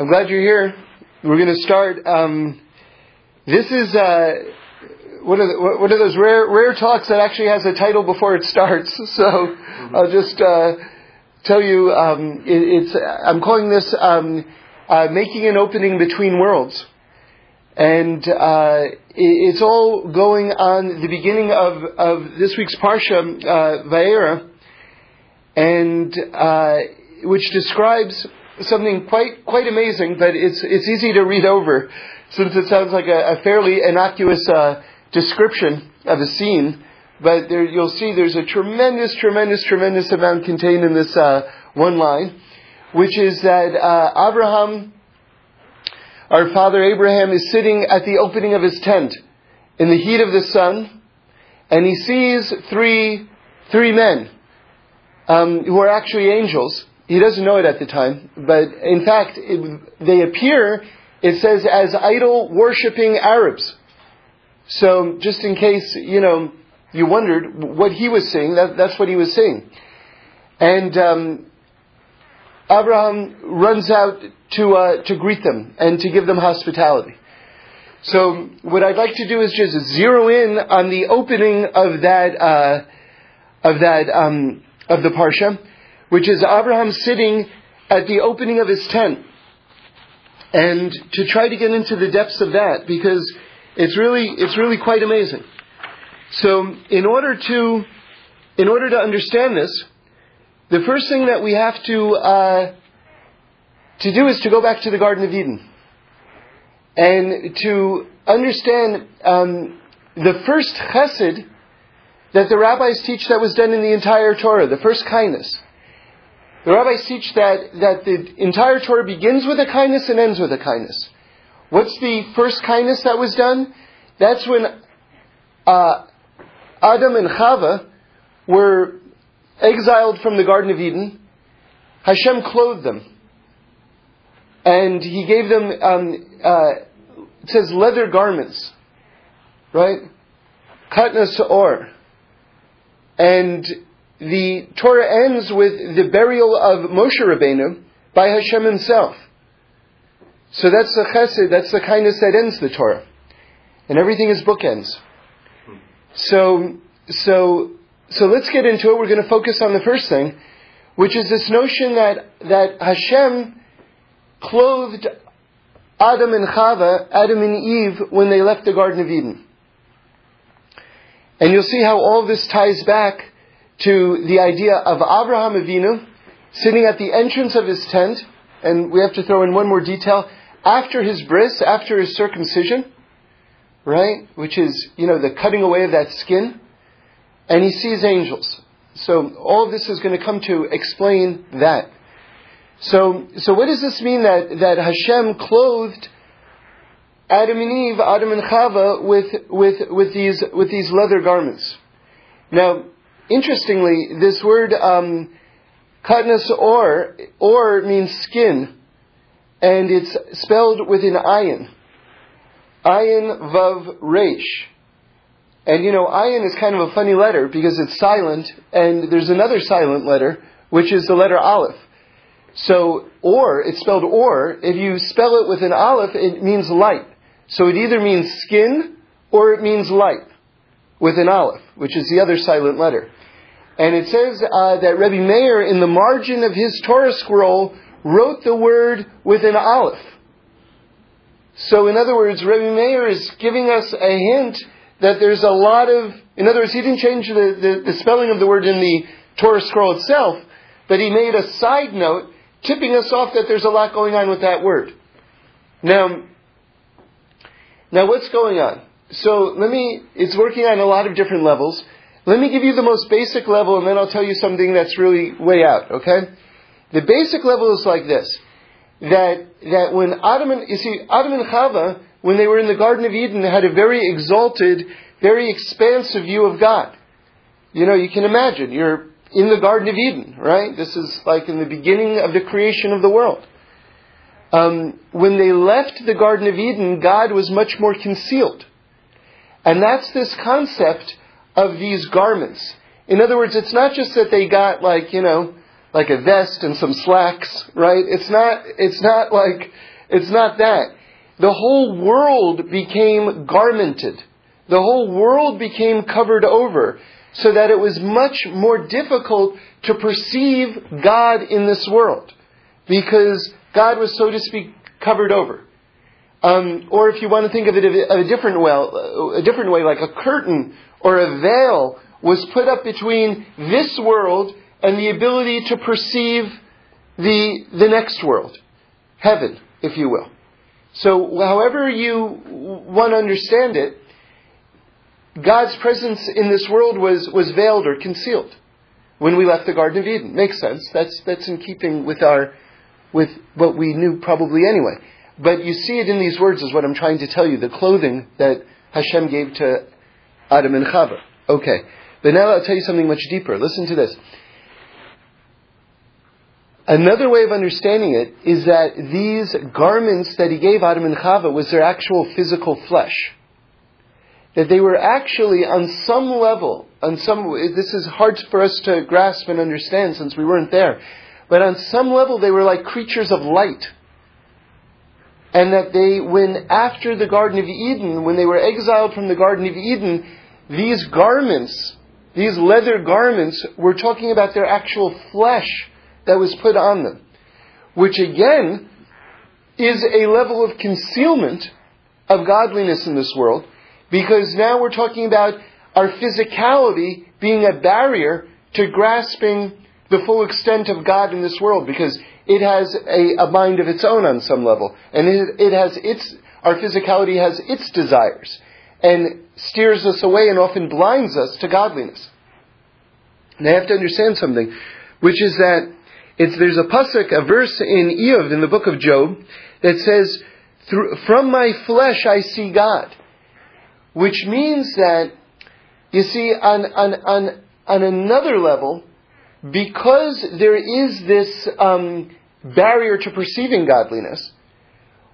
I'm glad you're here. We're going to start. Um, this is uh, one, of the, one of those rare rare talks that actually has a title before it starts. So mm-hmm. I'll just uh, tell you. Um, it, it's I'm calling this um, uh, "Making an Opening Between Worlds," and uh, it, it's all going on the beginning of of this week's parsha uh, and uh, which describes something quite quite amazing, but it's it's easy to read over since it sounds like a, a fairly innocuous uh, description of a scene. But there, you'll see there's a tremendous, tremendous, tremendous amount contained in this uh, one line, which is that uh, Abraham, our father Abraham, is sitting at the opening of his tent in the heat of the sun, and he sees three three men um, who are actually angels he doesn't know it at the time, but in fact, it, they appear, it says, as idol worshipping Arabs. So, just in case, you know, you wondered what he was seeing, that, that's what he was seeing. And um, Abraham runs out to, uh, to greet them and to give them hospitality. So, what I'd like to do is just zero in on the opening of that, uh, of that, um, of the Parsha which is Abraham sitting at the opening of his tent. And to try to get into the depths of that, because it's really, it's really quite amazing. So, in order to, in order to understand this, the first thing that we have to, uh, to do is to go back to the Garden of Eden. And to understand um, the first chesed that the rabbis teach that was done in the entire Torah, the first kindness. The rabbis teach that, that the entire Torah begins with a kindness and ends with a kindness. What's the first kindness that was done? That's when uh, Adam and Chava were exiled from the Garden of Eden. Hashem clothed them. And he gave them, um, uh, it says leather garments, right? Katnas or. And the Torah ends with the burial of Moshe Rabbeinu by Hashem himself. So that's the chesed, that's the kindness that ends the Torah. And everything is bookends. So, so, so let's get into it. We're going to focus on the first thing, which is this notion that, that Hashem clothed Adam and Chava, Adam and Eve, when they left the Garden of Eden. And you'll see how all this ties back to the idea of Abraham Avinu sitting at the entrance of his tent, and we have to throw in one more detail, after his bris, after his circumcision, right, which is, you know, the cutting away of that skin, and he sees angels. So all this is going to come to explain that. So, so what does this mean that, that Hashem clothed Adam and Eve, Adam and Chava, with, with, with, these, with these leather garments? Now, Interestingly, this word um, katnas or or means skin, and it's spelled with an ayin. Ayin vav reish. And you know, ayin is kind of a funny letter because it's silent, and there's another silent letter, which is the letter aleph. So, or, it's spelled or, if you spell it with an aleph, it means light. So it either means skin or it means light with an aleph, which is the other silent letter. And it says uh, that Rebbe Meir, in the margin of his Torah scroll, wrote the word with an aleph. So, in other words, Rebbe Meir is giving us a hint that there's a lot of, in other words, he didn't change the, the, the spelling of the word in the Torah scroll itself, but he made a side note tipping us off that there's a lot going on with that word. Now, now what's going on? So let me, it's working on a lot of different levels. Let me give you the most basic level and then I'll tell you something that's really way out, okay? The basic level is like this. That, that when Adam and, you see, Adam and Chava, when they were in the Garden of Eden, had a very exalted, very expansive view of God. You know, you can imagine, you're in the Garden of Eden, right? This is like in the beginning of the creation of the world. Um, when they left the Garden of Eden, God was much more concealed. And that's this concept of these garments. In other words, it's not just that they got like, you know, like a vest and some slacks, right? It's not, it's not like, It's not that. The whole world became garmented. The whole world became covered over so that it was much more difficult to perceive God in this world because God was, so to speak, covered over. Um, or if you want to think of it a, a different way, a different way, like a curtain or a veil was put up between this world and the ability to perceive the, the next world, heaven, if you will. So, however you want to understand it, God's presence in this world was, was veiled or concealed when we left the Garden of Eden. Makes sense. That's, that's in keeping with our, with what we knew probably anyway. But you see it in these words is what I'm trying to tell you, the clothing that Hashem gave to Adam and Chava. Okay. But now I'll tell you something much deeper. Listen to this. Another way of understanding it is that these garments that he gave Adam and Chava was their actual physical flesh. That they were actually on some level, on some, this is hard for us to grasp and understand since we weren't there, but on some level they were like creatures of light. And that they, when after the Garden of Eden, when they were exiled from the Garden of Eden, these garments, these leather garments, were talking about their actual flesh that was put on them, which again is a level of concealment of godliness in this world, because now we're talking about our physicality being a barrier to grasping the full extent of God in this world, because it has a, a mind of its own on some level, and it, it has its our physicality has its desires and steers us away and often blinds us to godliness. And I have to understand something, which is that it's, there's a pasuk, a verse in Iyov, in the book of Job, that says, "From my flesh I see God," which means that you see on on on on another level, because there is this um, Mm-hmm. barrier to perceiving godliness,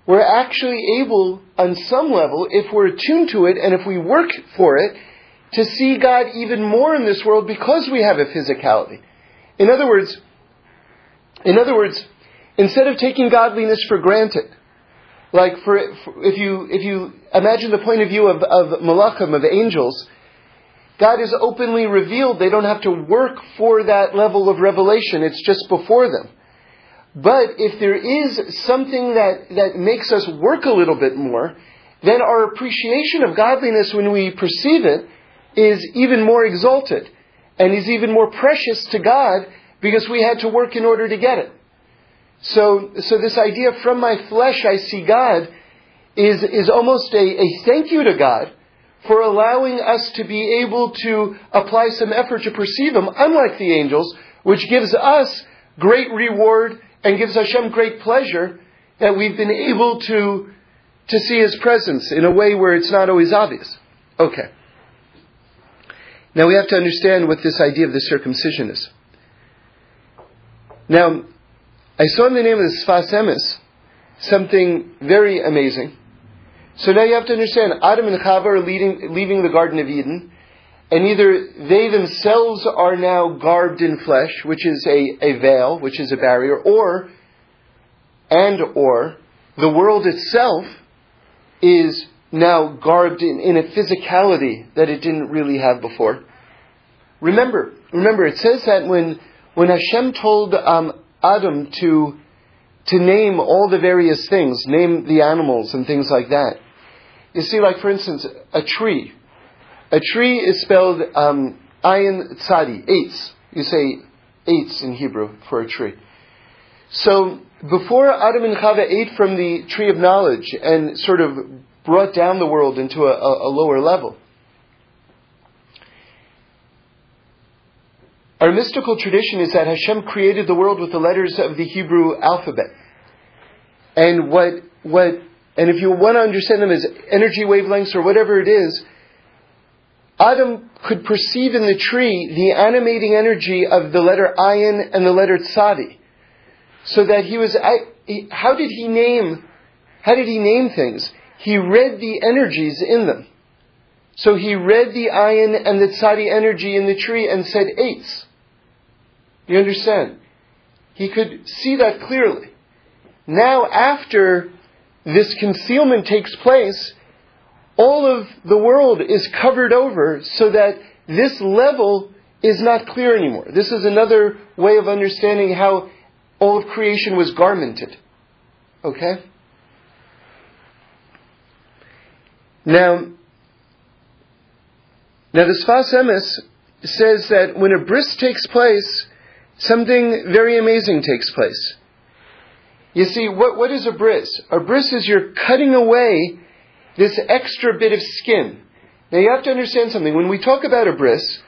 we're actually able, on some level, if we're attuned to it and if we work for it, to see God even more in this world because we have a physicality. In other words, in other words, instead of taking godliness for granted, like for, if you if you imagine the point of view of, of malachim of angels, God is openly revealed. They don't have to work for that level of revelation. It's just before them. But if there is something that, that makes us work a little bit more, then our appreciation of godliness when we perceive it is even more exalted and is even more precious to God because we had to work in order to get it. So, so this idea from my flesh I see God is, is almost a, a thank you to God for allowing us to be able to apply some effort to perceive Him, unlike the angels, which gives us great reward and gives Hashem great pleasure that we've been able to, to see His presence in a way where it's not always obvious. Okay. Now we have to understand what this idea of the circumcision is. Now, I saw in the name of the Sfas Emes something very amazing. So now you have to understand, Adam and Chava are leading, leaving the Garden of Eden, and either they themselves are now garbed in flesh, which is a, a veil, which is a barrier, or, and or, the world itself is now garbed in, in a physicality that it didn't really have before. Remember, remember, it says that when when Hashem told um, Adam to to name all the various things, name the animals and things like that. You see, like for instance, a tree. A tree is spelled um, ayin tzadi, eitz. You say eitz in Hebrew for a tree. So before Adam and Chava ate from the tree of knowledge and sort of brought down the world into a, a, lower level, Our mystical tradition is that Hashem created the world with the letters of the Hebrew alphabet. And what, what, and if you want to understand them as energy wavelengths or whatever it is, Adam could perceive in the tree the animating energy of the letter ayin and the letter tzadi. So that he was, how did he name, how did he name things? He read the energies in them. So he read the ayin and the tzadi energy in the tree and said eitz. You understand? He could see that clearly. Now, after this concealment takes place, all of the world is covered over so that this level is not clear anymore. This is another way of understanding how all of creation was garmented. Okay? Now, now the Sfas Emes says that when a bris takes place, something very amazing takes place. You see, what, what is a bris? A bris is you're cutting away this extra bit of skin. Now you have to understand something. When we talk about a bris,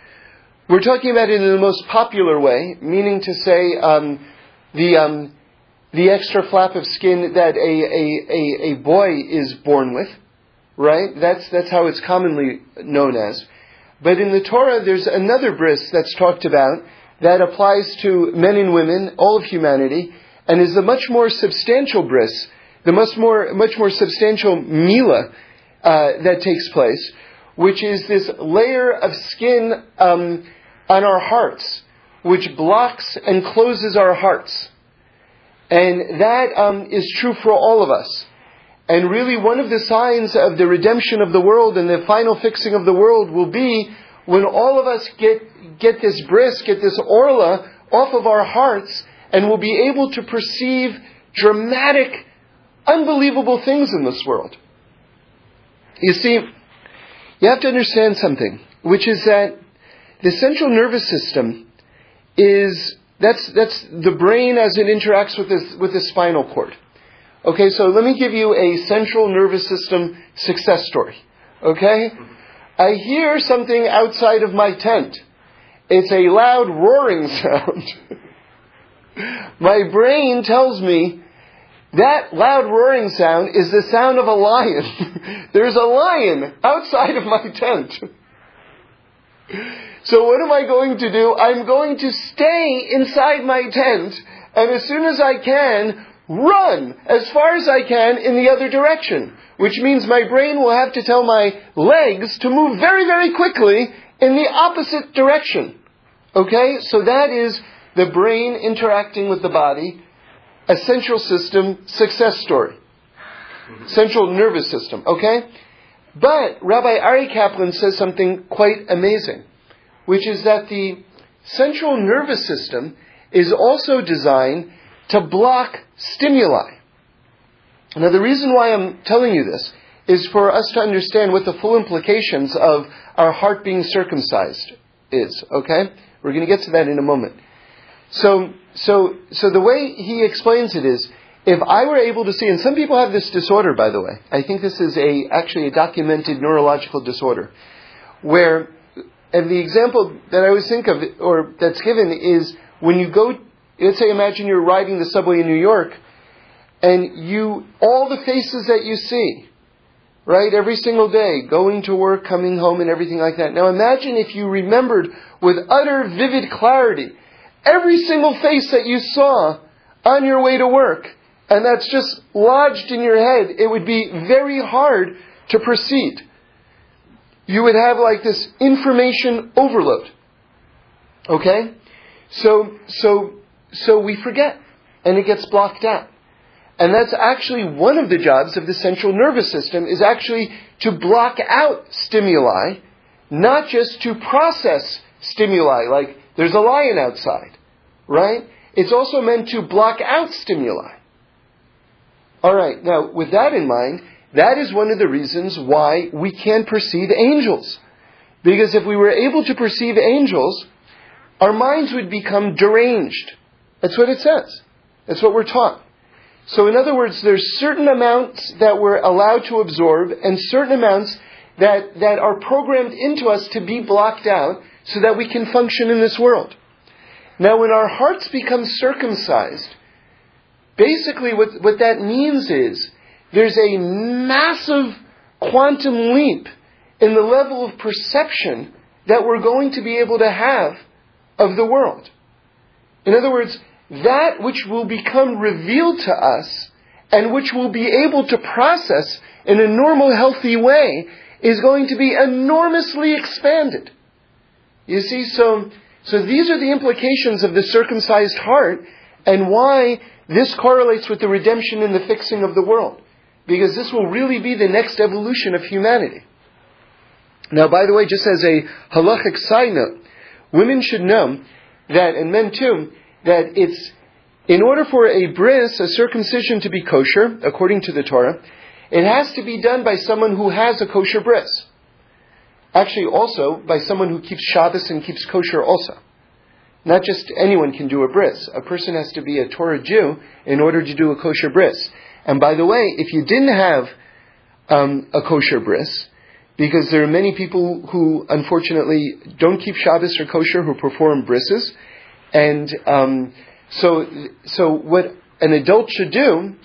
we're talking about it in the most popular way, meaning to say um, the um, the extra flap of skin that a, a, a, a boy is born with, right? That's that's how it's commonly known as. But in the Torah, there's another bris that's talked about that applies to men and women, all of humanity, and is a much more substantial bris, the much more much more substantial mila uh, that takes place, which is this layer of skin um, on our hearts, which blocks and closes our hearts. And that um, is true for all of us. And really, one of the signs of the redemption of the world and the final fixing of the world will be when all of us get, get this bris, get this orla off of our hearts, and will be able to perceive dramatic, unbelievable things in this world. You see, you have to understand something, which is that the central nervous system is that's that's the brain as it interacts with this with the spinal cord. Okay, so let me give you a central nervous system success story. Okay? I hear something outside of my tent. It's a loud roaring sound. my brain tells me that loud roaring sound is the sound of a lion. There's a lion outside of my tent. So what am I going to do? I'm going to stay inside my tent and as soon as I can, run as far as I can in the other direction. Which means my brain will have to tell my legs to move very, very quickly in the opposite direction. Okay? So that is the brain interacting with the body. A central system success story. Mm-hmm. Central nervous system. Okay? But Rabbi Aryeh Kaplan says something quite amazing which is that the central nervous system is also designed to block stimuli. Now, the reason why I'm telling you this is for us to understand what the full implications of our heart being circumcised is, okay? We're going to get to that in a moment. So, so, so the way he explains it is, if I were able to see, and some people have this disorder, by the way. I think this is a actually a documented neurological disorder, where and the example that I always think of, or that's given, is when you go, let's say, imagine you're riding the subway in New York, and you, all the faces that you see, right, every single day, going to work, coming home, and everything like that. Now imagine if you remembered with utter vivid clarity every single face that you saw on your way to work, and that's just lodged in your head, it would be very hard to proceed you would have like this information overload. Okay? So, so, so we forget, and it gets blocked out. And that's actually one of the jobs of the central nervous system is actually to block out stimuli, not just to process stimuli, like there's a lion outside, right? It's also meant to block out stimuli. Alright, now with that in mind, that is one of the reasons why we can't perceive angels. Because if we were able to perceive angels, our minds would become deranged. That's what it says. That's what we're taught. So in other words, there's certain amounts that we're allowed to absorb and certain amounts that, that are programmed into us to be blocked out so that we can function in this world. Now when our hearts become circumcised, basically what, what that means is there's a massive quantum leap in the level of perception that we're going to be able to have of the world. In other words, that which will become revealed to us and which we'll be able to process in a normal, healthy way is going to be enormously expanded. You see, so, so these are the implications of the circumcised heart and why this correlates with the redemption and the fixing of the world. because this will really be the next evolution of humanity. Now, by the way, just as a halachic side note, women should know that, and men too, that it's in order for a bris, a circumcision, to be kosher, according to the Torah, it has to be done by someone who has a kosher bris. Actually, also by someone who keeps Shabbos and keeps kosher also. Not just anyone can do a bris. A person has to be a Torah Jew in order to do a kosher bris. And by the way, if you didn't have um, a kosher bris, because there are many people who unfortunately don't keep Shabbos or kosher who perform brises, and um, so so what an adult should do,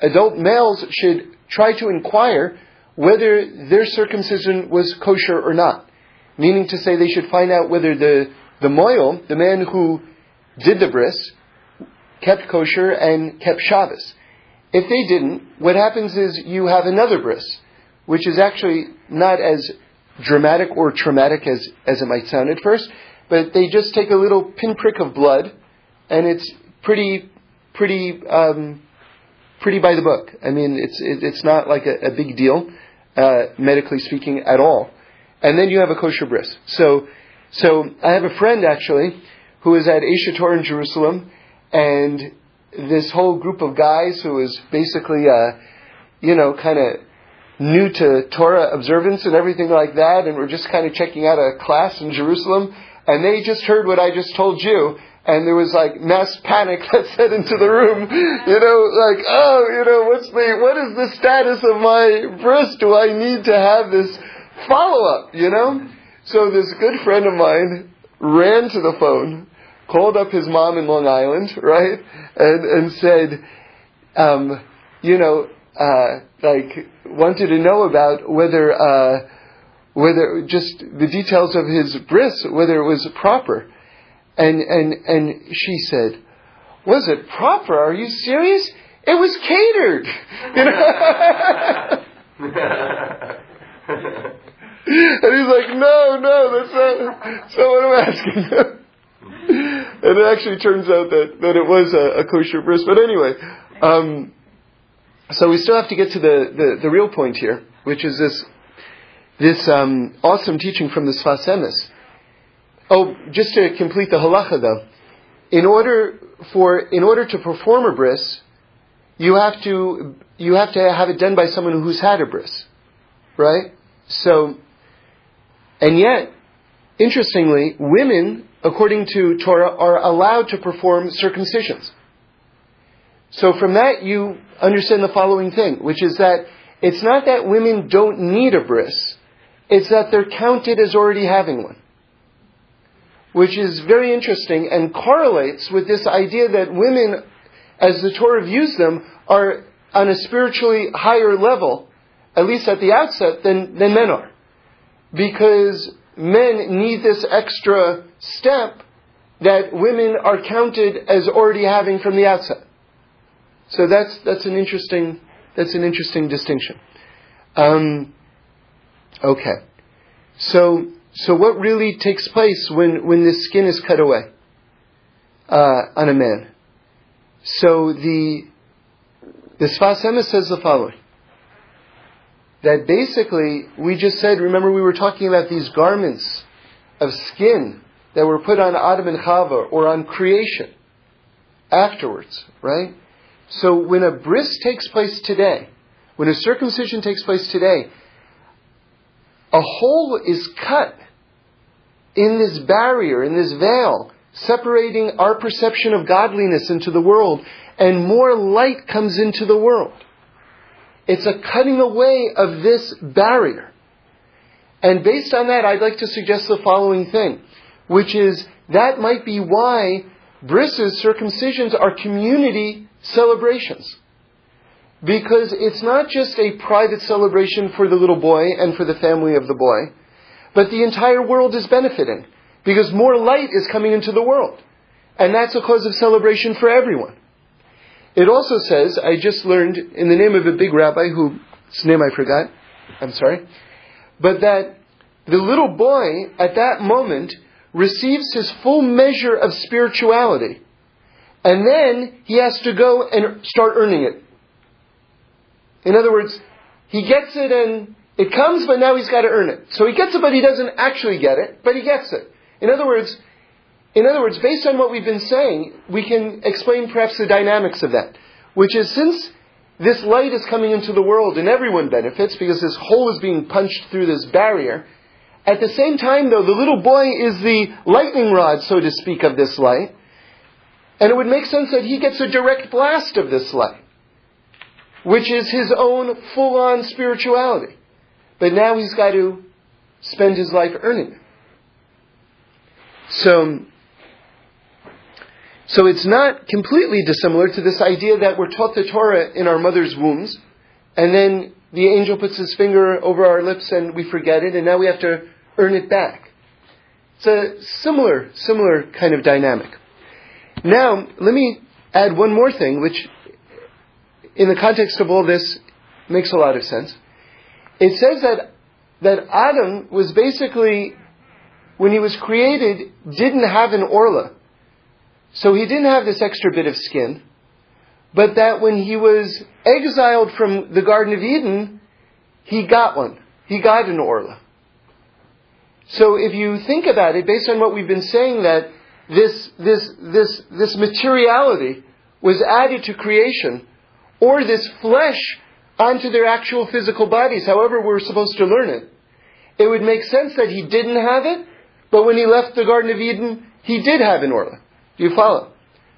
adult males should try to inquire whether their circumcision was kosher or not. Meaning to say they should find out whether the the moil, the man who did the bris, kept kosher and kept Shabbos. If they didn't, what happens is you have another bris, which is actually not as dramatic or traumatic as, as it might sound at first, but they just take a little pinprick of blood, and it's pretty, pretty, um, pretty by the book. I mean, it's it, it's not like a, a big deal, uh, medically speaking, at all. And then you have a kosher bris. So so I have a friend actually who is at Aish HaTorah in Jerusalem, and this whole group of guys who is basically, uh, you know, kind of new to Torah observance and everything like that, and we're just kind of checking out a class in Jerusalem, and they just heard what I just told you, and there was like mass panic that set into the room. You know, like, oh, you know, what's the, what is the status of my bris? Do I need to have this follow up? You know? So this good friend of mine ran to the phone, called up his mom in Long Island, right, and and said, um, you know, uh, like wanted to know about whether uh, whether just the details of his bris, whether it was proper, and and and she said, was it proper? Are you serious? It was catered. You know. And he's like, no, no, that's not, that's not what I'm asking. and it actually turns out that, that it was a, a kosher bris. But anyway, um, so we still have to get to the, the, the, real point here, which is this, this um, awesome teaching from the Sfas Emes. Oh, just to complete the halacha though, in order for in order to perform a bris, you have to you have to have it done by someone who's had a bris, right? So and yet, interestingly, women, according to Torah, are allowed to perform circumcisions. So from that, you understand the following thing, which is that it's not that women don't need a bris, it's that they're counted as already having one. Which is very interesting and correlates with this idea that women, as the Torah views them, are on a spiritually higher level, at least at the outset, than, than men are because men need this extra step that women are counted as already having from the outset. So that's that's an interesting that's an interesting distinction. Um, okay, so so what really takes place when when the skin is cut away uh, on a man? So the the Sfas Emes says the following that basically we just said, remember we were talking about these garments of skin that were put on Adam and Chava or on creation afterwards, right? So when a bris takes place today, when a circumcision takes place today, a hole is cut in this barrier, in this veil, separating our perception of godliness into the world, and more light comes into the world. It's a cutting away of this barrier. And based on that, I'd like to suggest the following thing, which is that might be why brises, circumcisions, are community celebrations. Because it's not just a private celebration for the little boy and for the family of the boy, but the entire world is benefiting. Because more light is coming into the world. And that's a cause of celebration for everyone. It also says, I just learned in the name of a big rabbi whose name I forgot, I'm sorry, but that the little boy at that moment receives his full measure of spirituality. And then he has to go and start earning it In other words, he gets it and it comes, but now he's got to earn it. So he gets it, but he doesn't actually get it, but he gets it. In other words, in other words, based on what we've been saying, we can explain perhaps the dynamics of that. Which is since this light is coming into the world and everyone benefits because this hole is being punched through this barrier, at the same time though, the little boy is the lightning rod, so to speak, of this light. And it would make sense that he gets a direct blast of this light, which is his own full on spirituality. But now he's got to spend his life earning it. So, so it's not completely dissimilar to this idea that we're taught the Torah in our mother's wombs, and then the angel puts his finger over our lips and we forget it, and now we have to earn it back. It's a similar, similar kind of dynamic. Now, let me add one more thing, which, in the context of all this, makes a lot of sense. It says that that Adam was basically, when he was created, didn't have an orla. So he didn't have this extra bit of skin, but that when he was exiled from the Garden of Eden, he got one. He got an orla. So if you think about it, based on what we've been saying, that this, this, this, this materiality was added to creation, or this flesh onto their actual physical bodies, however we're supposed to learn it, it would make sense that he didn't have it, but when he left the Garden of Eden, he did have an orla. Do you follow?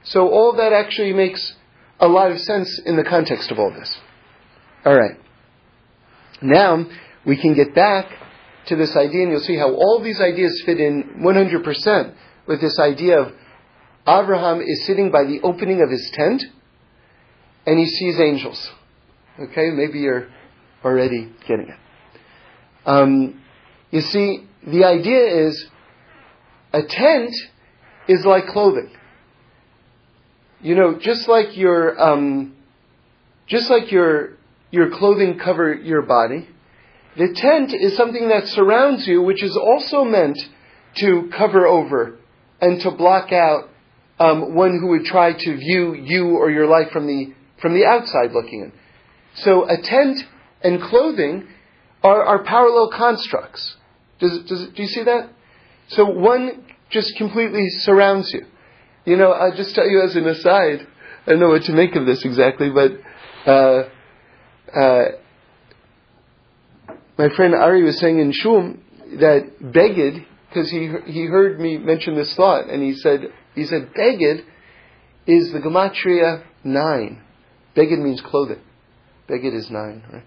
So all that actually makes a lot of sense in the context of all this. Alright. Now, we can get back to this idea, and you'll see how all these ideas fit in 100% with this idea of Abraham is sitting by the opening of his tent, and he sees angels. Okay, maybe you're already getting it. Um, you see, the idea is a tent is like clothing. You know, just like your, um, just like your, your clothing cover your body, the tent is something that surrounds you, which is also meant to cover over and to block out um, one who would try to view you or your life from the from the outside looking in. So a tent and clothing are, are parallel constructs. Does, does, do you see that? So one just completely surrounds you. You know, I'll just tell you as an aside, I don't know what to make of this exactly, but uh, uh, my friend Ari was saying in Shum that Beged, because he, he heard me mention this thought, and he said, he said, Beged is the Gematria 9. Beged means clothing. Beged is 9, right?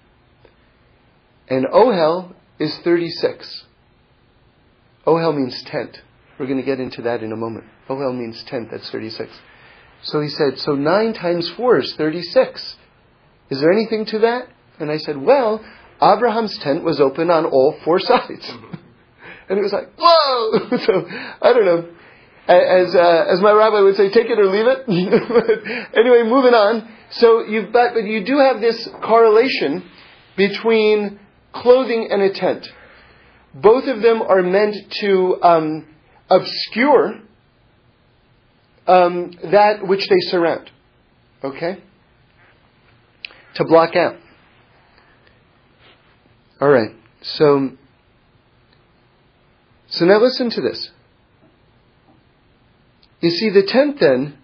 And Ohel is 36. Ohel means tent. We're going to get into that in a moment. Ohel means tent, that's 36. So he said, so 9 times 4 is 36. Is there anything to that? And I said, well, Abraham's tent was open on all four sides. and he was like, whoa! so, I don't know. As, uh, as my rabbi would say, take it or leave it. anyway, moving on. So you, but, but you do have this correlation between clothing and a tent. Both of them are meant to um, obscure um, that which they surround. Okay? To block out. All right. So, so now listen to this. You see, the tent then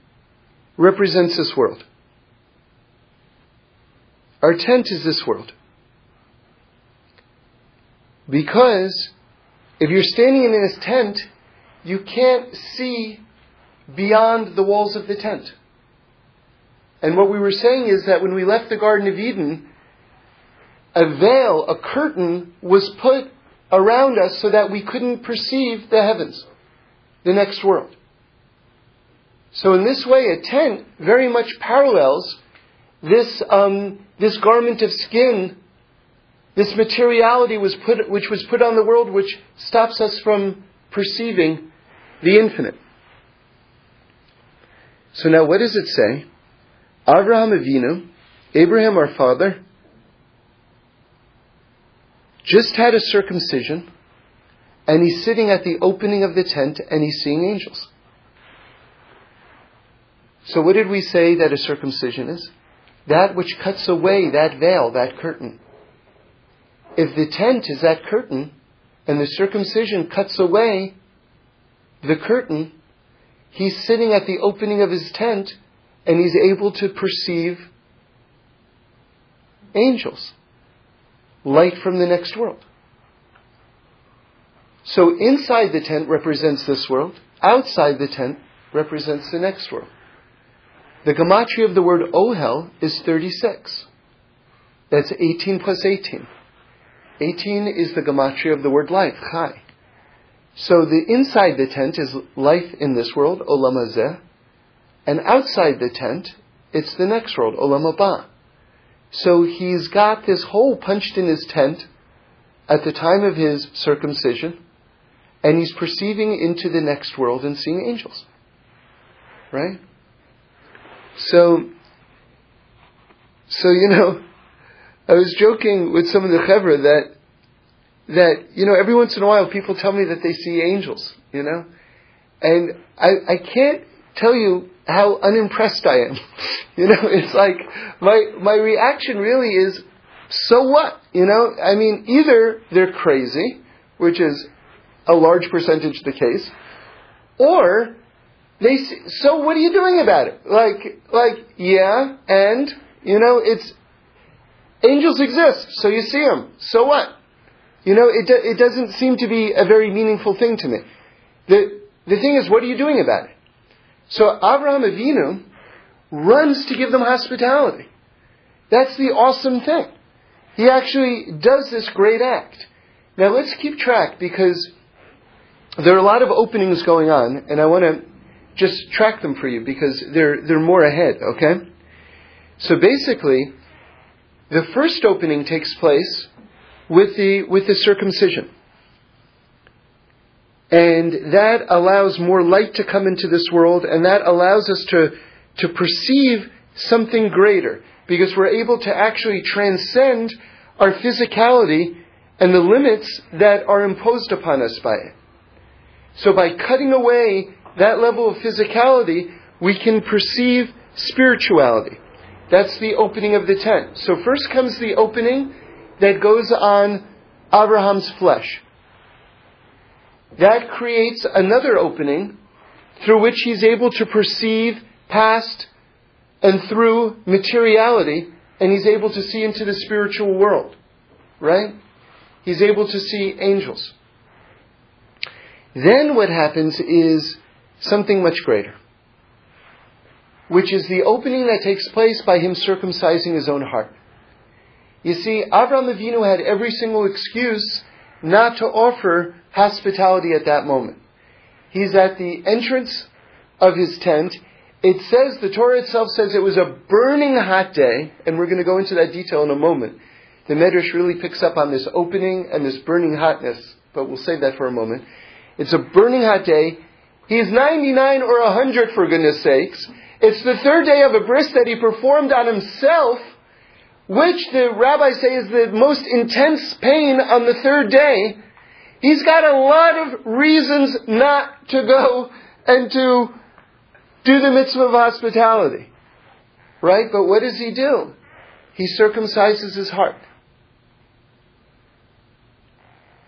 represents this world. Our tent is this world. Because if you're standing in this tent, you can't see beyond the walls of the tent. And what we were saying is that when we left the Garden of Eden, a veil, a curtain was put around us so that we couldn't perceive the heavens, the next world. So in this way, a tent very much parallels this, um, this garment of skin, this materiality was put, which was put on the world, which stops us from perceiving the infinite. So now what does it say? Abraham Avinu, Abraham our father, just had a circumcision, and he's sitting at the opening of the tent and he's seeing angels. So what did we say that a circumcision is? That which cuts away that veil, that curtain. If the tent is that curtain, and the circumcision cuts away the curtain, he's sitting at the opening of his tent and he's able to perceive angels, light from the next world. So inside the tent represents this world, outside the tent represents the next world. The gematria of the word ohel is 36. That's 18 plus 18. 18 is the gematria of the word life, chai. So the inside the tent is life in this world, olam hazeh, and outside the tent, it's the next world, olam haba. So he's got this hole punched in his tent at the time of his circumcision, and he's perceiving into the next world and seeing angels. Right? So, so you know, I was joking with some of the chevra that that you know every once in a while people tell me that they see angels, you know, and I I can't tell you how unimpressed I am. you know, it's like my my reaction really is, so what? You know, I mean, either they're crazy, which is a large percentage of the case, or they so what are you doing about it? Like like yeah, and you know, it's angels exist, so you see them. So what? You know, it, do, it doesn't seem to be a very meaningful thing to me. The, the thing is, what are you doing about it? So Avraham Avinu runs to give them hospitality. That's the awesome thing. He actually does this great act. Now let's keep track because there are a lot of openings going on, and I want to just track them for you because they're, they're more ahead, okay? So basically, the first opening takes place with the, with the circumcision. And that allows more light to come into this world, and that allows us to, to perceive something greater, because we're able to actually transcend our physicality and the limits that are imposed upon us by it. So by cutting away that level of physicality, we can perceive spirituality. That's the opening of the tent. So first comes the opening that goes on Abraham's flesh. That creates another opening through which he's able to perceive past and through materiality, and he's able to see into the spiritual world. Right? He's able to see angels. Then what happens is something much greater, which is the opening that takes place by him circumcising his own heart. You see, Avram Avinu had every single excuse not to offer hospitality at that moment. He's at the entrance of his tent. It says, the Torah itself says it was a burning hot day, and we're going to go into that detail in a moment. The Medrash really picks up on this opening and this burning hotness, but we'll save that for a moment. It's a burning hot day. He's 99 or 100 for goodness sakes. It's the third day of a bris that he performed on himself which the rabbis say is the most intense pain on the third day, he's got a lot of reasons not to go and to do the mitzvah of hospitality. Right? But what does he do? He circumcises his heart.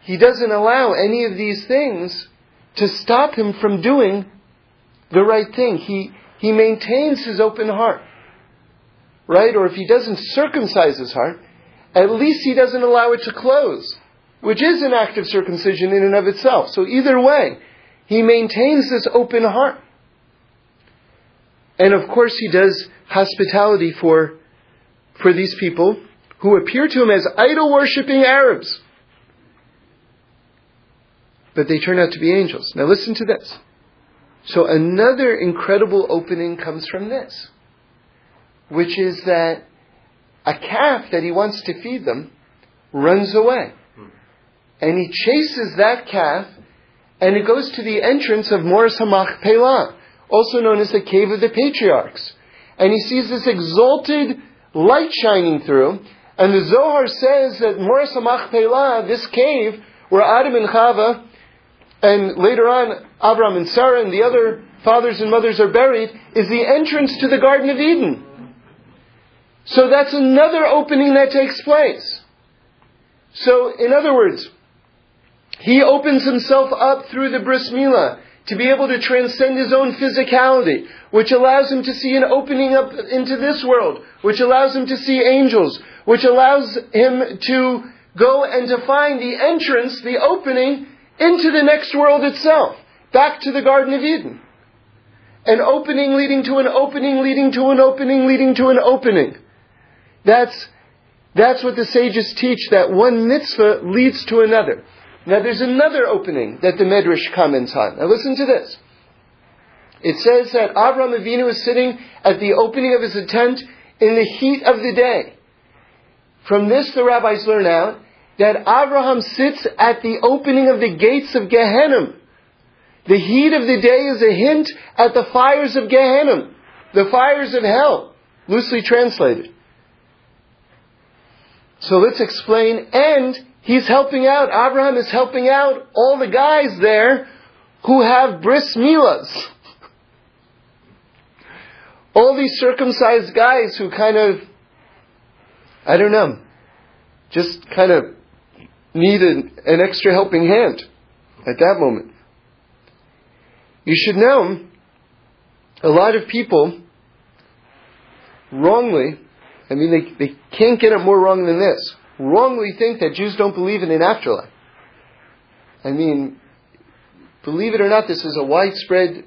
He doesn't allow any of these things to stop him from doing the right thing. He, he maintains his open heart right? Or if he doesn't circumcise his heart, at least he doesn't allow it to close, which is an act of circumcision in and of itself. So either way, he maintains this open heart. And of course he does hospitality for, for these people who appear to him as idol worshipping Arabs. But they turn out to be angels. Now listen to this. So another incredible opening comes from this which is that a calf that he wants to feed them runs away. And he chases that calf, and it goes to the entrance of Mearas HaMachpelah, also known as the Cave of the Patriarchs. And he sees this exalted light shining through, and the Zohar says that Mearas HaMachpelah, this cave, where Adam and Chava, and later on Avram and Sarah and the other fathers and mothers are buried, is the entrance to the Garden of Eden. So that's another opening that takes place. So, in other words, he opens himself up through the bris milah to be able to transcend his own physicality, which allows him to see an opening up into this world, which allows him to see angels, which allows him to go and to find the entrance, the opening into the next world itself, back to the Garden of Eden. An opening leading to an opening, leading to an opening, leading to an opening. That's, that's what the sages teach, that one mitzvah leads to another. Now there's another opening that the Medrash comments on. Now listen to this. It says that Avram Avinu is sitting at the opening of his tent in the heat of the day. From this the rabbis learn out that Abraham sits at the opening of the gates of Gehenna. The heat of the day is a hint at the fires of Gehenna, the fires of hell, loosely translated. So let's explain. And he's helping out, Abraham is helping out all the guys there who have bris milas. all these circumcised guys who kind of, I don't know, just kind of need an, an extra helping hand at that moment. You should know a lot of people wrongly I mean, they, they can't get it more wrong than this. Wrongly think that Jews don't believe in an afterlife. I mean, believe it or not, this is a widespread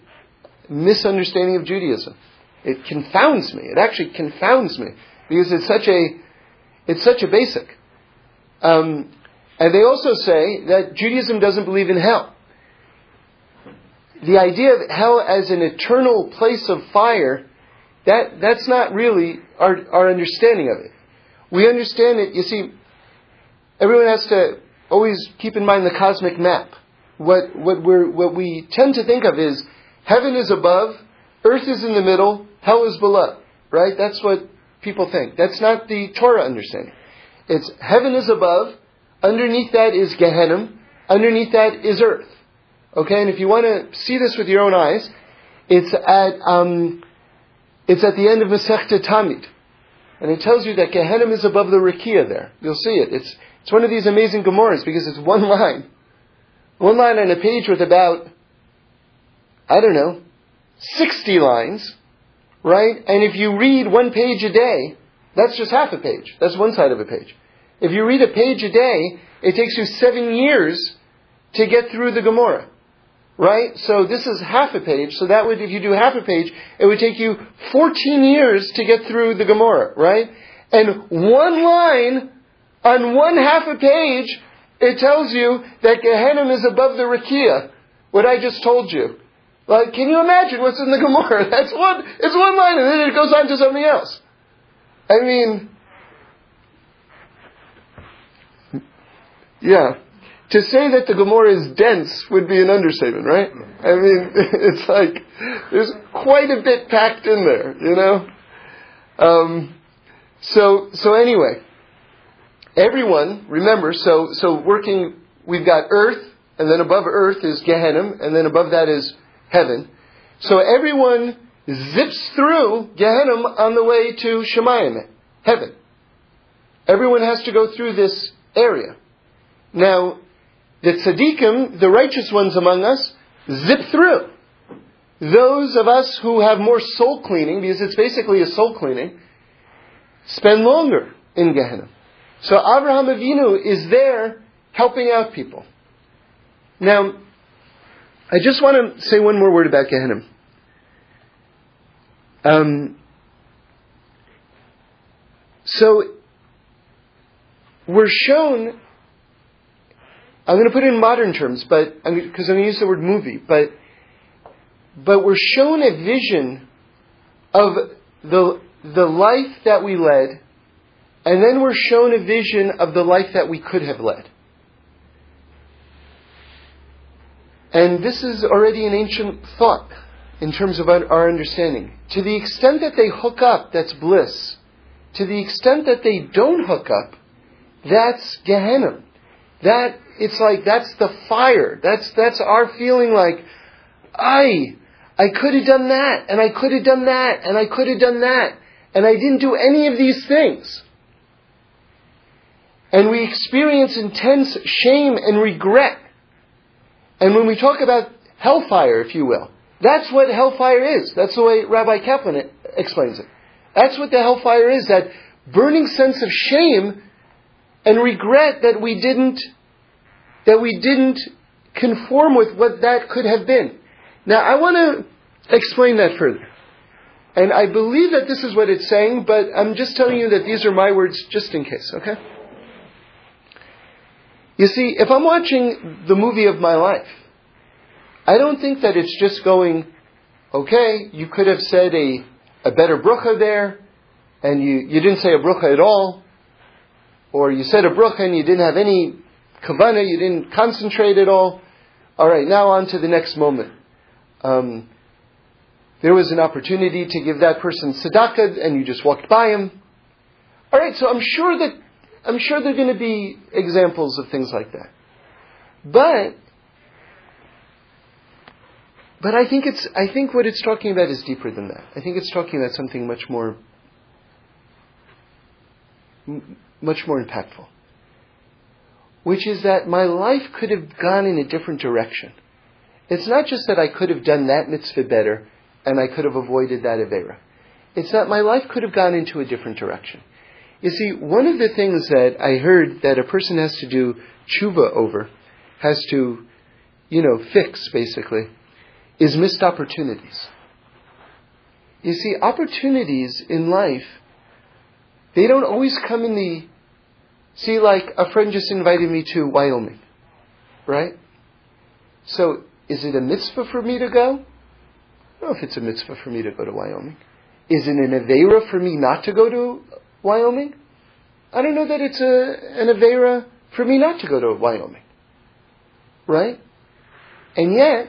misunderstanding of Judaism. It confounds me. It actually confounds me because it's such a it's such a basic. Um, and they also say that Judaism doesn't believe in hell. The idea of hell as an eternal place of fire that, that's not really our, our understanding of it. We understand it, you see, everyone has to always keep in mind the cosmic map. What, what, we're, what we tend to think of is heaven is above, earth is in the middle, hell is below. Right? That's what people think. That's not the Torah understanding. It's heaven is above, underneath that is Gehenna, underneath that is earth. Okay, and if you want to see this with your own eyes, it's at um, it's at the end of Masechta Tamid. And it tells you that Gehenna is above the Rakia there. You'll see it. It's, it's one of these amazing Gemaras because it's one line. One line on a page with about, I don't know, 60 lines, right? And if you read one page a day, that's just half a page. That's one side of a page. If you read a page a day, it takes you seven years to get through the Gemara right? So this is half a page. So that would, if you do half a page, it would take you 14 years to get through the Gemara, right? And one line on one half a page, it tells you that Gehenna is above the Rakia, what I just told you. Like, can you imagine what's in the Gemara? That's one, it's one line and then it goes on to something else. I mean, yeah to say that the Gemara is dense would be an understatement, right? I mean, it's like there's quite a bit packed in there, you know. Um, so so anyway, everyone remember. So so working, we've got Earth, and then above Earth is Gehenna, and then above that is heaven. So everyone zips through Gehenna on the way to Shemayim, heaven. Everyone has to go through this area. Now, the tzaddikim, the righteous ones among us, zip through. Those of us who have more soul cleaning, because it's basically a soul cleaning, spend longer in Gehenna. So Abraham Avinu is there helping out people. Now, I just want to say one more word about Gehenna. Um, so, we're shown I'm going to put it in modern terms, but because I'm, I'm going to use the word movie, but but we're shown a vision of the the life that we led, and then we're shown a vision of the life that we could have led. And this is already an ancient thought in terms of our understanding. To the extent that they hook up, that's bliss. To the extent that they don't hook up, that's Gehenna. That it's like that's the fire. That's that's our feeling like, I I could have done that, and I could have done that, and I could have done that. and I didn't do any of these things. And we experience intense shame and regret. And when we talk about hellfire, if you will, that's what hellfire is. That's the way Rabbi Kaplan explains it. That's what the hellfire is, that burning sense of shame and regret that we didn't, that we didn't conform with what that could have been. Now, I want to explain that further. And I believe that this is what it's saying, but I'm just telling you that these are my words just in case, okay? You see, if I'm watching the movie of my life, I don't think that it's just going, okay, you could have said a, a better brucha there, and you, you didn't say a brucha at all, or you said a brucha and you didn't have any kavana, you didn't concentrate at all. All right, now on to the next moment. Um, there was an opportunity to give that person tzedakah, and you just walked by him. All right, so I'm sure that I'm sure there are going to be examples of things like that. But but I think it's I think what it's talking about is deeper than that. I think it's talking about something much more much more impactful. Which is that my life could have gone in a different direction. It's not just that I could have done that mitzvah better and I could have avoided that avera. It's that my life could have gone into a different direction. You see, one of the things that I heard that a person has to do tshuva over, has to, you know, fix basically, is missed opportunities. You see, opportunities in life, they don't always come in the. See, like a friend just invited me to Wyoming, right? So, is it a mitzvah for me to go? I don't know if it's a mitzvah for me to go to Wyoming. Is it an Avera for me not to go to Wyoming? I don't know that it's a, an Avera for me not to go to Wyoming. Right? And yet,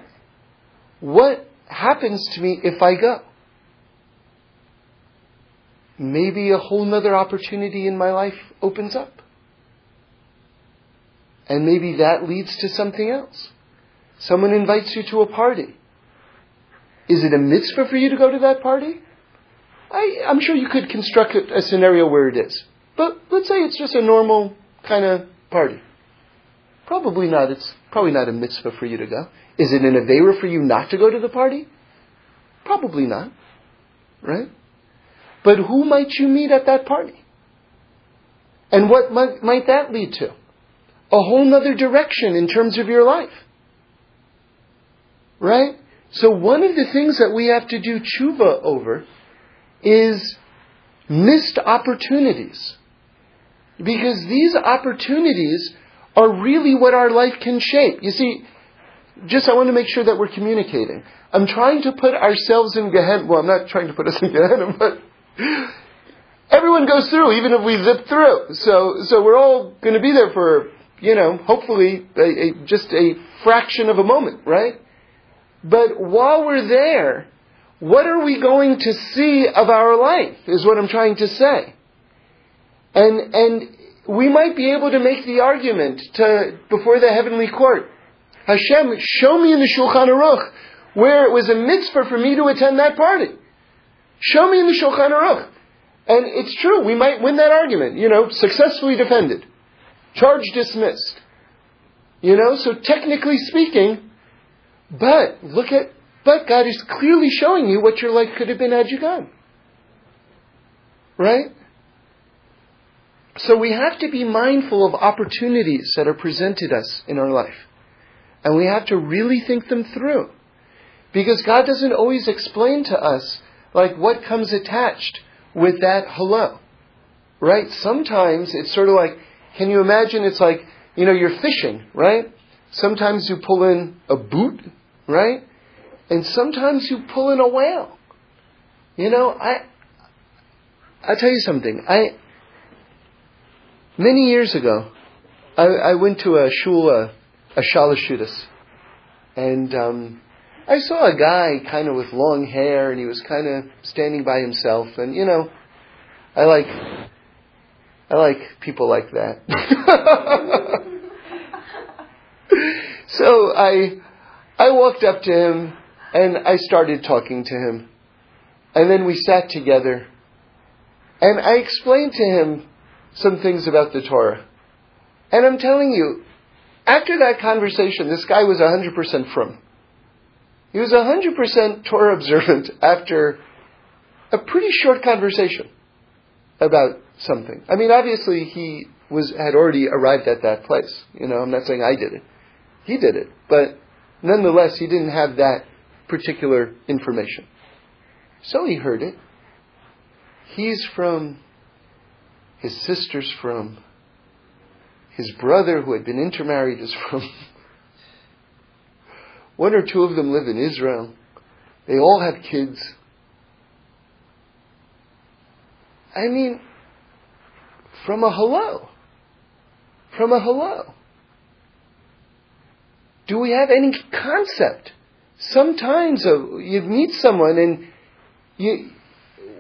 what happens to me if I go? Maybe a whole nother opportunity in my life opens up. And maybe that leads to something else. Someone invites you to a party. Is it a mitzvah for you to go to that party? I, am sure you could construct a scenario where it is. But let's say it's just a normal kind of party. Probably not. It's probably not a mitzvah for you to go. Is it an avera for you not to go to the party? Probably not. Right? But who might you meet at that party? And what might, might that lead to? A whole nother direction in terms of your life. Right? So one of the things that we have to do tshuva over is missed opportunities. Because these opportunities are really what our life can shape. You see, just I want to make sure that we're communicating. I'm trying to put ourselves in Gehenna. Well, I'm not trying to put us in Gehenna, but everyone goes through, even if we zip through. So, so we're all going to be there for, you know, hopefully a, a, just a fraction of a moment, right? But while we're there, what are we going to see of our life is what I'm trying to say. And, and we might be able to make the argument to, before the heavenly court. Hashem, show me in the Shulchan Aruch where it was a mitzvah for me to attend that party. Show me in the Shulchan Aruch. And it's true, we might win that argument, you know, successfully defended. Charge dismissed. You know, so technically speaking, but look at but God is clearly showing you what your life could have been had you gone. Right? So we have to be mindful of opportunities that are presented us in our life. And we have to really think them through. Because God doesn't always explain to us like what comes attached with that hello. Right? Sometimes it's sort of like, can you imagine it's like, you know, you're fishing, right? Sometimes you pull in a boot, right? and sometimes you pull in a whale. You know, I I'll tell you something. I many years ago, I, I went to a shul, a, a shalashudas, and um, I saw a guy kind of with long hair, and he was kind of standing by himself, and you know, I like I like people like that. so I I walked up to him and I started talking to him. And then we sat together. And I explained to him some things about the Torah. And I'm telling you, after that conversation, this guy was 100% frum. He was 100% Torah observant after a pretty short conversation about something. I mean, obviously he was had already arrived at that place. You know, I'm not saying I did it. He did it, but nonetheless, he didn't have that particular information. So he heard it. He's frum. His sister's frum. His brother, who had been intermarried, is frum. One or two of them live in Israel. They all have kids. I mean, from a hello. From a hello. Do we have any concept? Sometimes uh, you meet someone and you,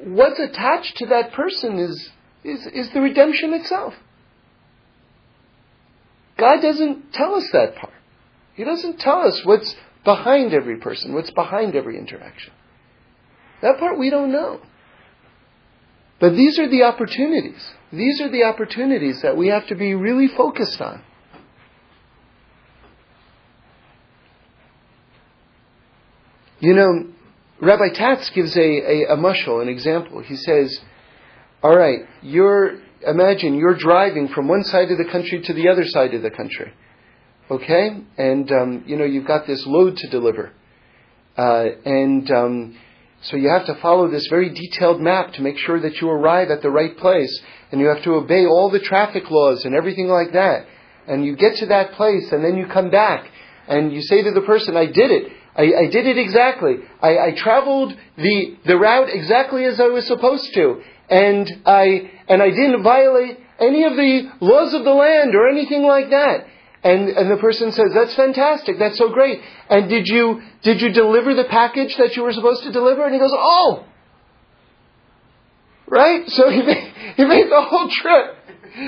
what's attached to that person is, is, is the redemption itself. God doesn't tell us that part. He doesn't tell us what's behind every person, what's behind every interaction. That part we don't know. But these are the opportunities. These are the opportunities that we have to be really focused on. You know, Rabbi Tatz gives a, a, a mushal, an example. He says, all right, you're, imagine you're driving from one side of the country to the other side of the country. Okay? And, um, you know, you've got this load to deliver. Uh, and um, so you have to follow this very detailed map to make sure that you arrive at the right place. And you have to obey all the traffic laws and everything like that. And you get to that place and then you come back and you say to the person, I did it. I, I did it exactly. I, I traveled the, the route exactly as I was supposed to. And I, and I didn't violate any of the laws of the land or anything like that. And, and the person says, that's fantastic, that's so great. And did you, did you deliver the package that you were supposed to deliver? And he goes, oh! Right? So he made, he made the whole trip.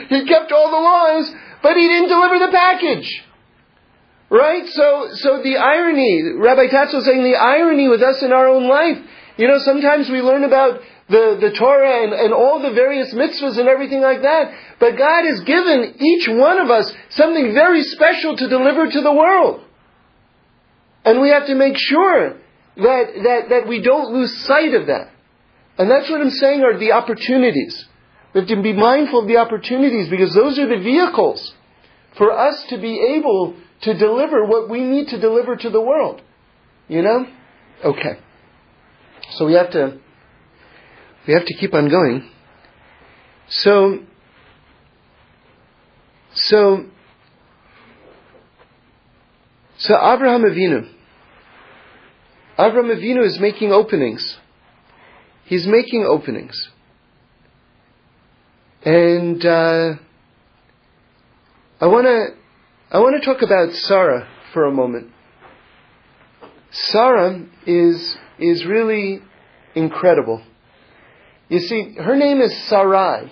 He kept all the laws, but he didn't deliver the package. Right? So, so the irony, Rabbi Tatz was saying the irony with us in our own life. You know, sometimes we learn about the, the Torah and, and all the various mitzvahs and everything like that. But God has given each one of us something very special to deliver to the world. And we have to make sure that, that, that we don't lose sight of that. And that's what I'm saying are the opportunities. We have to be mindful of the opportunities because those are the vehicles for us to be able to deliver what we need to deliver to the world. You know? Okay. So we have to we have to keep on going. So, so, so Abraham Avinu. Abraham Avinu is making openings. He's making openings. And uh, I want to I want to talk about Sarah for a moment. Sarah is is really incredible. You see, her name is Sarai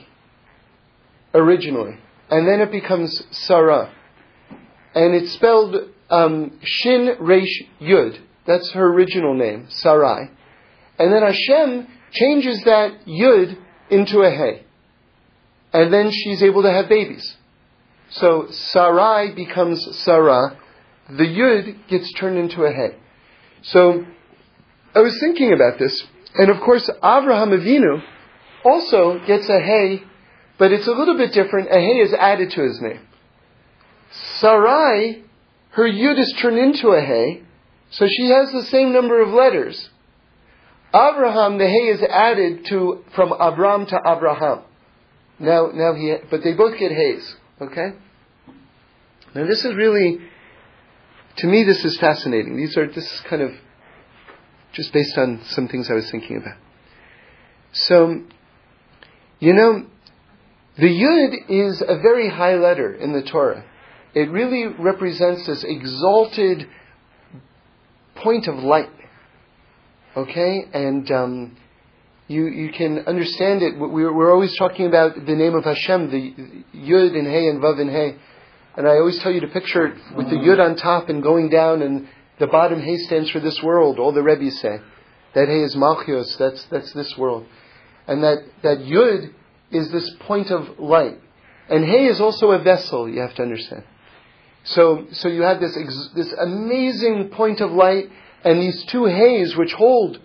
originally, and then it becomes Sarah. And it's spelled um, Shin Resh Yud. That's her original name, Sarai. And then Hashem changes that Yud into a Hey. And then she's able to have babies. So Sarai becomes Sarah. The Yud gets turned into a Hey. So I was thinking about this and of course, Avraham Avinu also gets a hey, but it's a little bit different. A hey is added to his name. Sarai, her yud is turned into a hey, so she has the same number of letters. Abraham, the hey is added to from Abram to Abraham. Now, now he, but they both get hays. Okay. Now this is really, to me, this is fascinating. These are this is kind of just based on some things I was thinking about. So, you know, the Yud is a very high letter in the Torah. It really represents this exalted point of light. Okay? And um, you, you can understand it. We're, we're always talking about the name of Hashem, the Yud and Hey and Vav and Hey. And I always tell you to picture it with the Yud on top and going down and the bottom hay stands for this world, all the Rebbe say. That hay is Malchios, that's, that's this world. And that, that Yud is this point of light. And Hey is also a vessel, you have to understand. So, so you have this, this amazing point of light and these two Heys which hold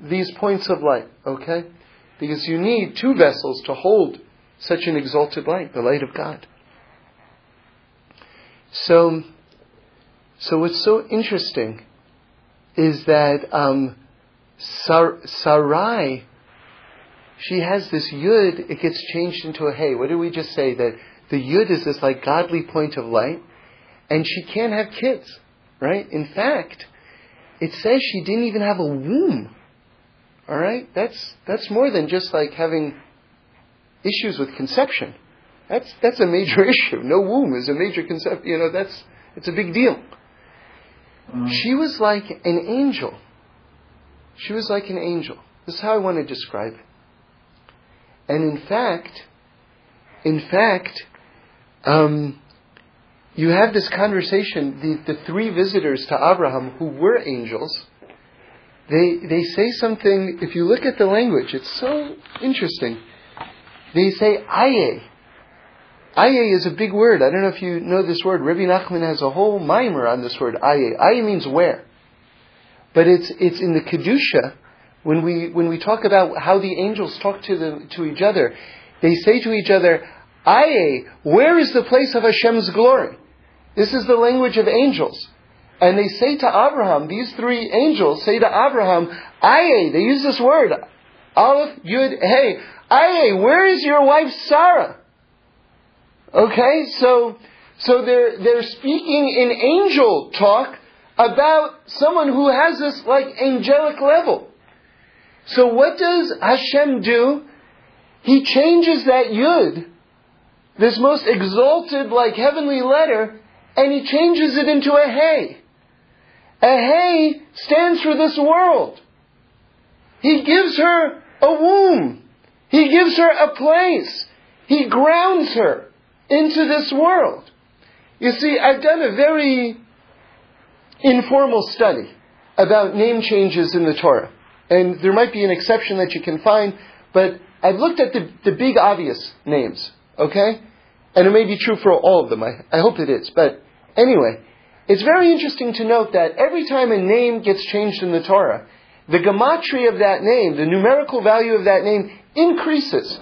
these points of light, okay? Because you need two vessels to hold such an exalted light, the light of God. So, so what's so interesting is that um, Sar- Sarai, she has this yud, it gets changed into a hey. What did we just say? That the yud is this like godly point of light, and she can't have kids, right? In fact, it says she didn't even have a womb. All right, that's that's more than just like having issues with conception. That's that's a major issue. No womb is a major concept. You know, that's it's a big deal. Mm-hmm. She was like an angel. She was like an angel. This is how I want to describe it. And in fact, in fact, um, you have this conversation. The, the three visitors to Abraham who were angels, they they say something. If you look at the language, it's so interesting. They say aye. Aye is a big word. I don't know if you know this word. Rabbi Nachman has a whole maamar on this word aye. Aye means where. But it's, it's in the Kedusha, when we, when we talk about how the angels talk to, the, to each other, they say to each other, Aye, where is the place of Hashem's glory? This is the language of angels. And they say to Abraham, these three angels say to Abraham, Aye, they use this word, Aleph, Yud, Hey, Aye, where is your wife Sarah? Okay, so so they're they're speaking in angel talk about someone who has this like angelic level. So what does Hashem do? He changes that yud, this most exalted like heavenly letter, and he changes it into a hey. A hey stands for this world. He gives her a womb. He gives her a place. He grounds her into this world. You see, I've done a very informal study about name changes in the Torah. And there might be an exception that you can find, but I've looked at the, the big obvious names, okay? And it may be true for all of them. I, I hope it is. But anyway, it's very interesting to note that every time a name gets changed in the Torah, the gematria of that name, the numerical value of that name, increases.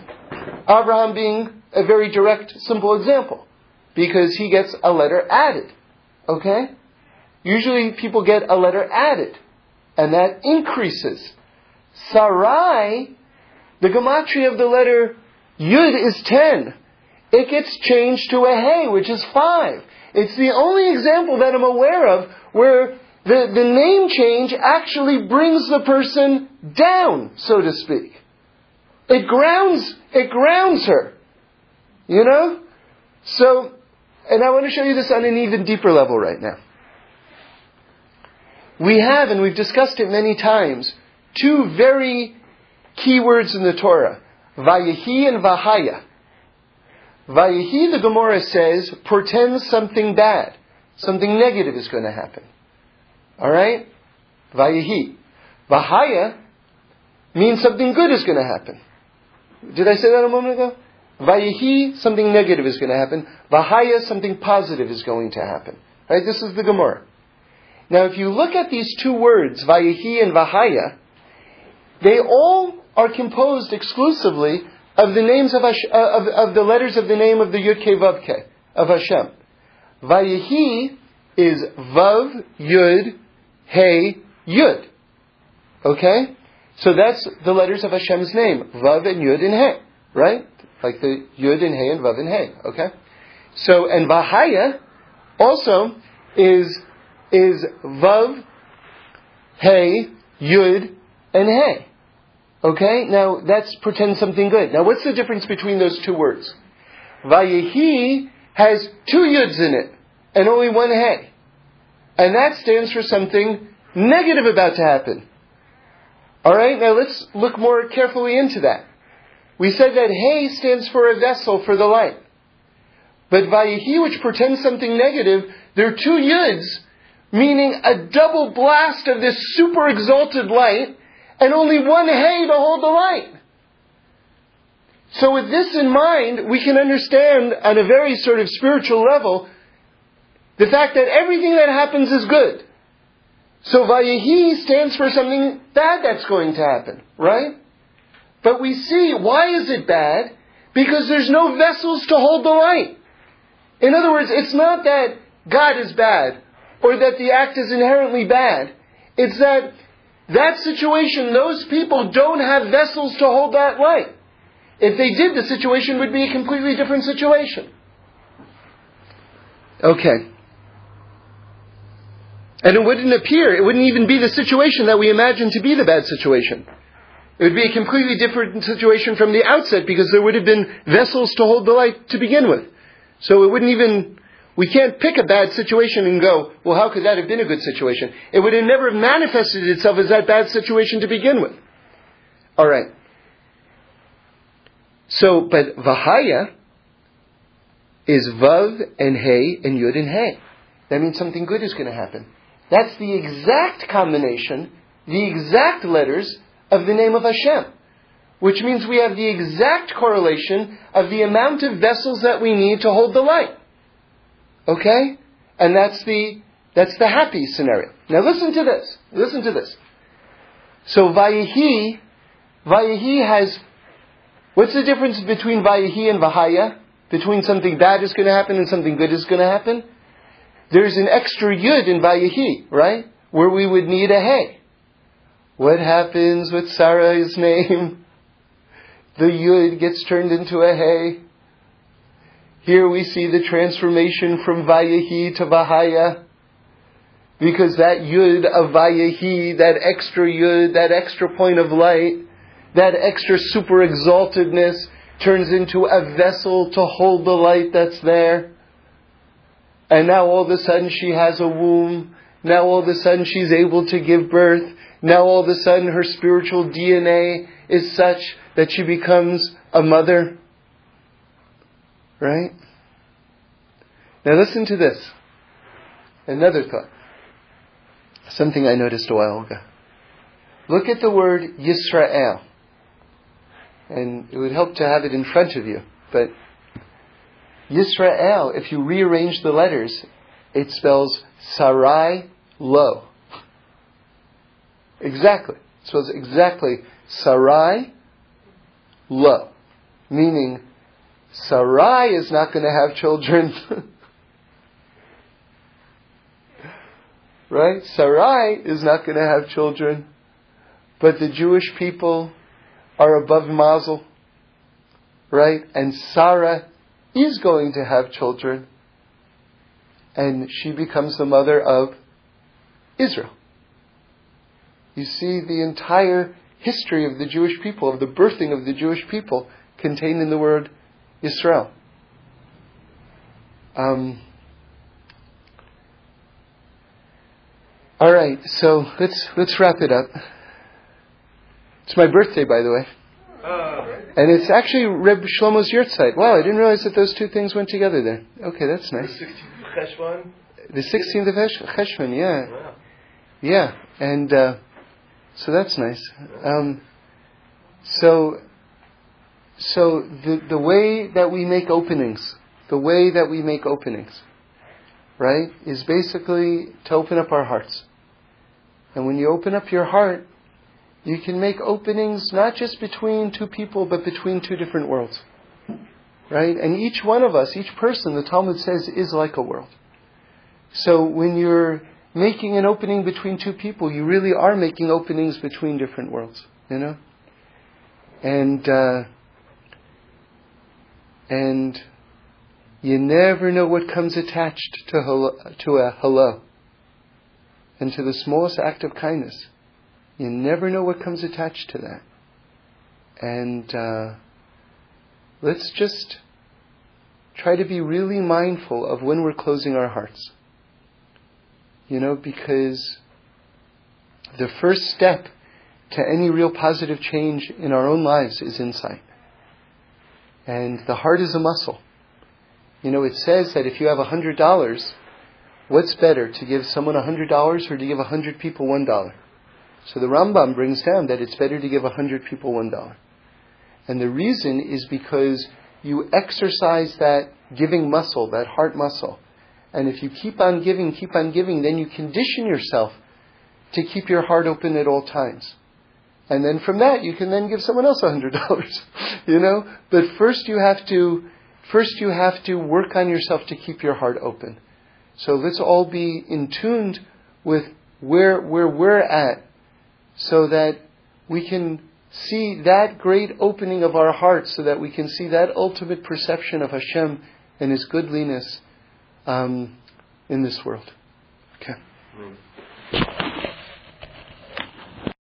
Abraham being a very direct, simple example because he gets a letter added. Okay? Usually people get a letter added, and that increases. Sarai, the gematria of the letter Yud is 10. It gets changed to a Hey, which is 5. It's the only example that I'm aware of where the, the name change actually brings the person down, so to speak. It grounds, it grounds her. You know? So, and I want to show you this on an even deeper level right now. We have, and we've discussed it many times, two very key words in the Torah. Vayehi and Vahaya. Vayehi, the Gemara says, portends something bad. Something negative is going to happen. Alright? Vayehi. Vahaya means something good is going to happen. Did I say that a moment ago? Vayihi, something negative is going to happen. Vahaya, something positive is going to happen. Right? This is the Gemara. Now, if you look at these two words, Vayihi and Vahaya, they all are composed exclusively of the names of, Hash, uh, of, of, the letters of the name of the Yud Ke Vav Ke, of Hashem. Vayihi is Vav, Yud, Hey, Yud. Okay? So that's the letters of Hashem's name, Vav and Yud and Hey, right? like the Yud and Hey and Vav and Hey. Okay, so and Vahaya also is is Vav, Hey, Yud, and Hey. Okay, now that's pretend something good. Now, what's the difference between those two words? Vayehi has two Yuds in it and only one Hey, and that stands for something negative about to happen. All right, now let's look more carefully into that. We said that Hey stands for a vessel for the light. But Vayehi, which pretends something negative, there are two Yuds, meaning a double blast of this super exalted light, and only one hay to hold the light. So with this in mind, we can understand on a very sort of spiritual level the fact that everything that happens is good. So Vayehi stands for something bad that's going to happen, right? But we see, why is it bad? Because there's no vessels to hold the light. In other words, it's not that God is bad, or that the act is inherently bad. It's that that situation, those people don't have vessels to hold that light. If they did, the situation would be a completely different situation. Okay. And it wouldn't appear, it wouldn't even be the situation that we imagine to be the bad situation. It would be a completely different situation from the outset because there would have been vessels to hold the light to begin with. So it wouldn't even, we can't pick a bad situation and go, well, how could that have been a good situation? It would have never manifested itself as that bad situation to begin with. Alright. So, but Vahaya is Vav and Hey and Yud and Hey. That means something good is going to happen. That's the exact combination, the exact letters of the name of Hashem. Which means we have the exact correlation of the amount of vessels that we need to hold the light. Okay? And that's the, that's the happy scenario. Now listen to this. Listen to this. So Vayihi, Vayihi has What's the difference between Vayihi and Vahaya? Between something bad is going to happen and something good is going to happen? There's an extra Yud in Vayihi, right? Where we would need a Hey. What happens with Sarah's name? The Yud gets turned into a Hey. Here we see the transformation from Vayihi to Vahaya. Because that Yud of Vayihi, that extra Yud, that extra point of light, that extra super exaltedness turns into a vessel to hold the light that's there. And now all of a sudden she has a womb. Now all of a sudden she's able to give birth. Now all of a sudden her spiritual DNA is such that she becomes a mother. Right? Now listen to this. Another thought. Something I noticed a while ago. Look at the word Yisrael and it would help to have it in front of you. But Yisrael, if you rearrange the letters, it spells Sarai Lo. Exactly. It spells exactly Sarai Lo. Meaning, Sarai is not going to have children. right? Sarai is not going to have children. But the Jewish people are above Mazel, right? And Sarah is going to have children, and she becomes the mother of Israel. You see the entire history of the Jewish people, of the birthing of the Jewish people, contained in the word Israel. Um, all right, so let's let's wrap it up. It's my birthday, by the way. Uh, and it's actually Reb Shlomo's yahrzeit. Wow, I didn't realize that those two things went together there. Okay, that's nice. The 16th of Cheshvan, yeah. Wow. Yeah, and uh, so that's nice. Um, so, so the, the way that we make openings, the way that we make openings, right, is basically to open up our hearts. And when you open up your heart, you can make openings not just between two people, but between two different worlds. Right? And each one of us, each person, the Talmud says, is like a world. So when you're making an opening between two people, you really are making openings between different worlds. You know? And, uh, and you never know what comes attached to, hello, to a hello and to the smallest act of kindness. You never know what comes attached to that. And uh, let's just try to be really mindful of when we're closing our hearts. You know, because the first step to any real positive change in our own lives is insight. And the heart is a muscle. You know, it says that if you have a hundred dollars, what's better, to give someone a hundred dollars or to give a hundred people one dollar? So the Rambam brings down that it's better to give a hundred people one dollar. And the reason is because you exercise that giving muscle, that heart muscle. And if you keep on giving, keep on giving, then you condition yourself to keep your heart open at all times. And then from that, you can then give someone else a hundred dollars, you know? But first you have to, first you have to work on yourself to keep your heart open. So let's all be in tuned with where, where we're at so that we can see that great opening of our hearts so that we can see that ultimate perception of Hashem and His goodliness um, in this world. Okay.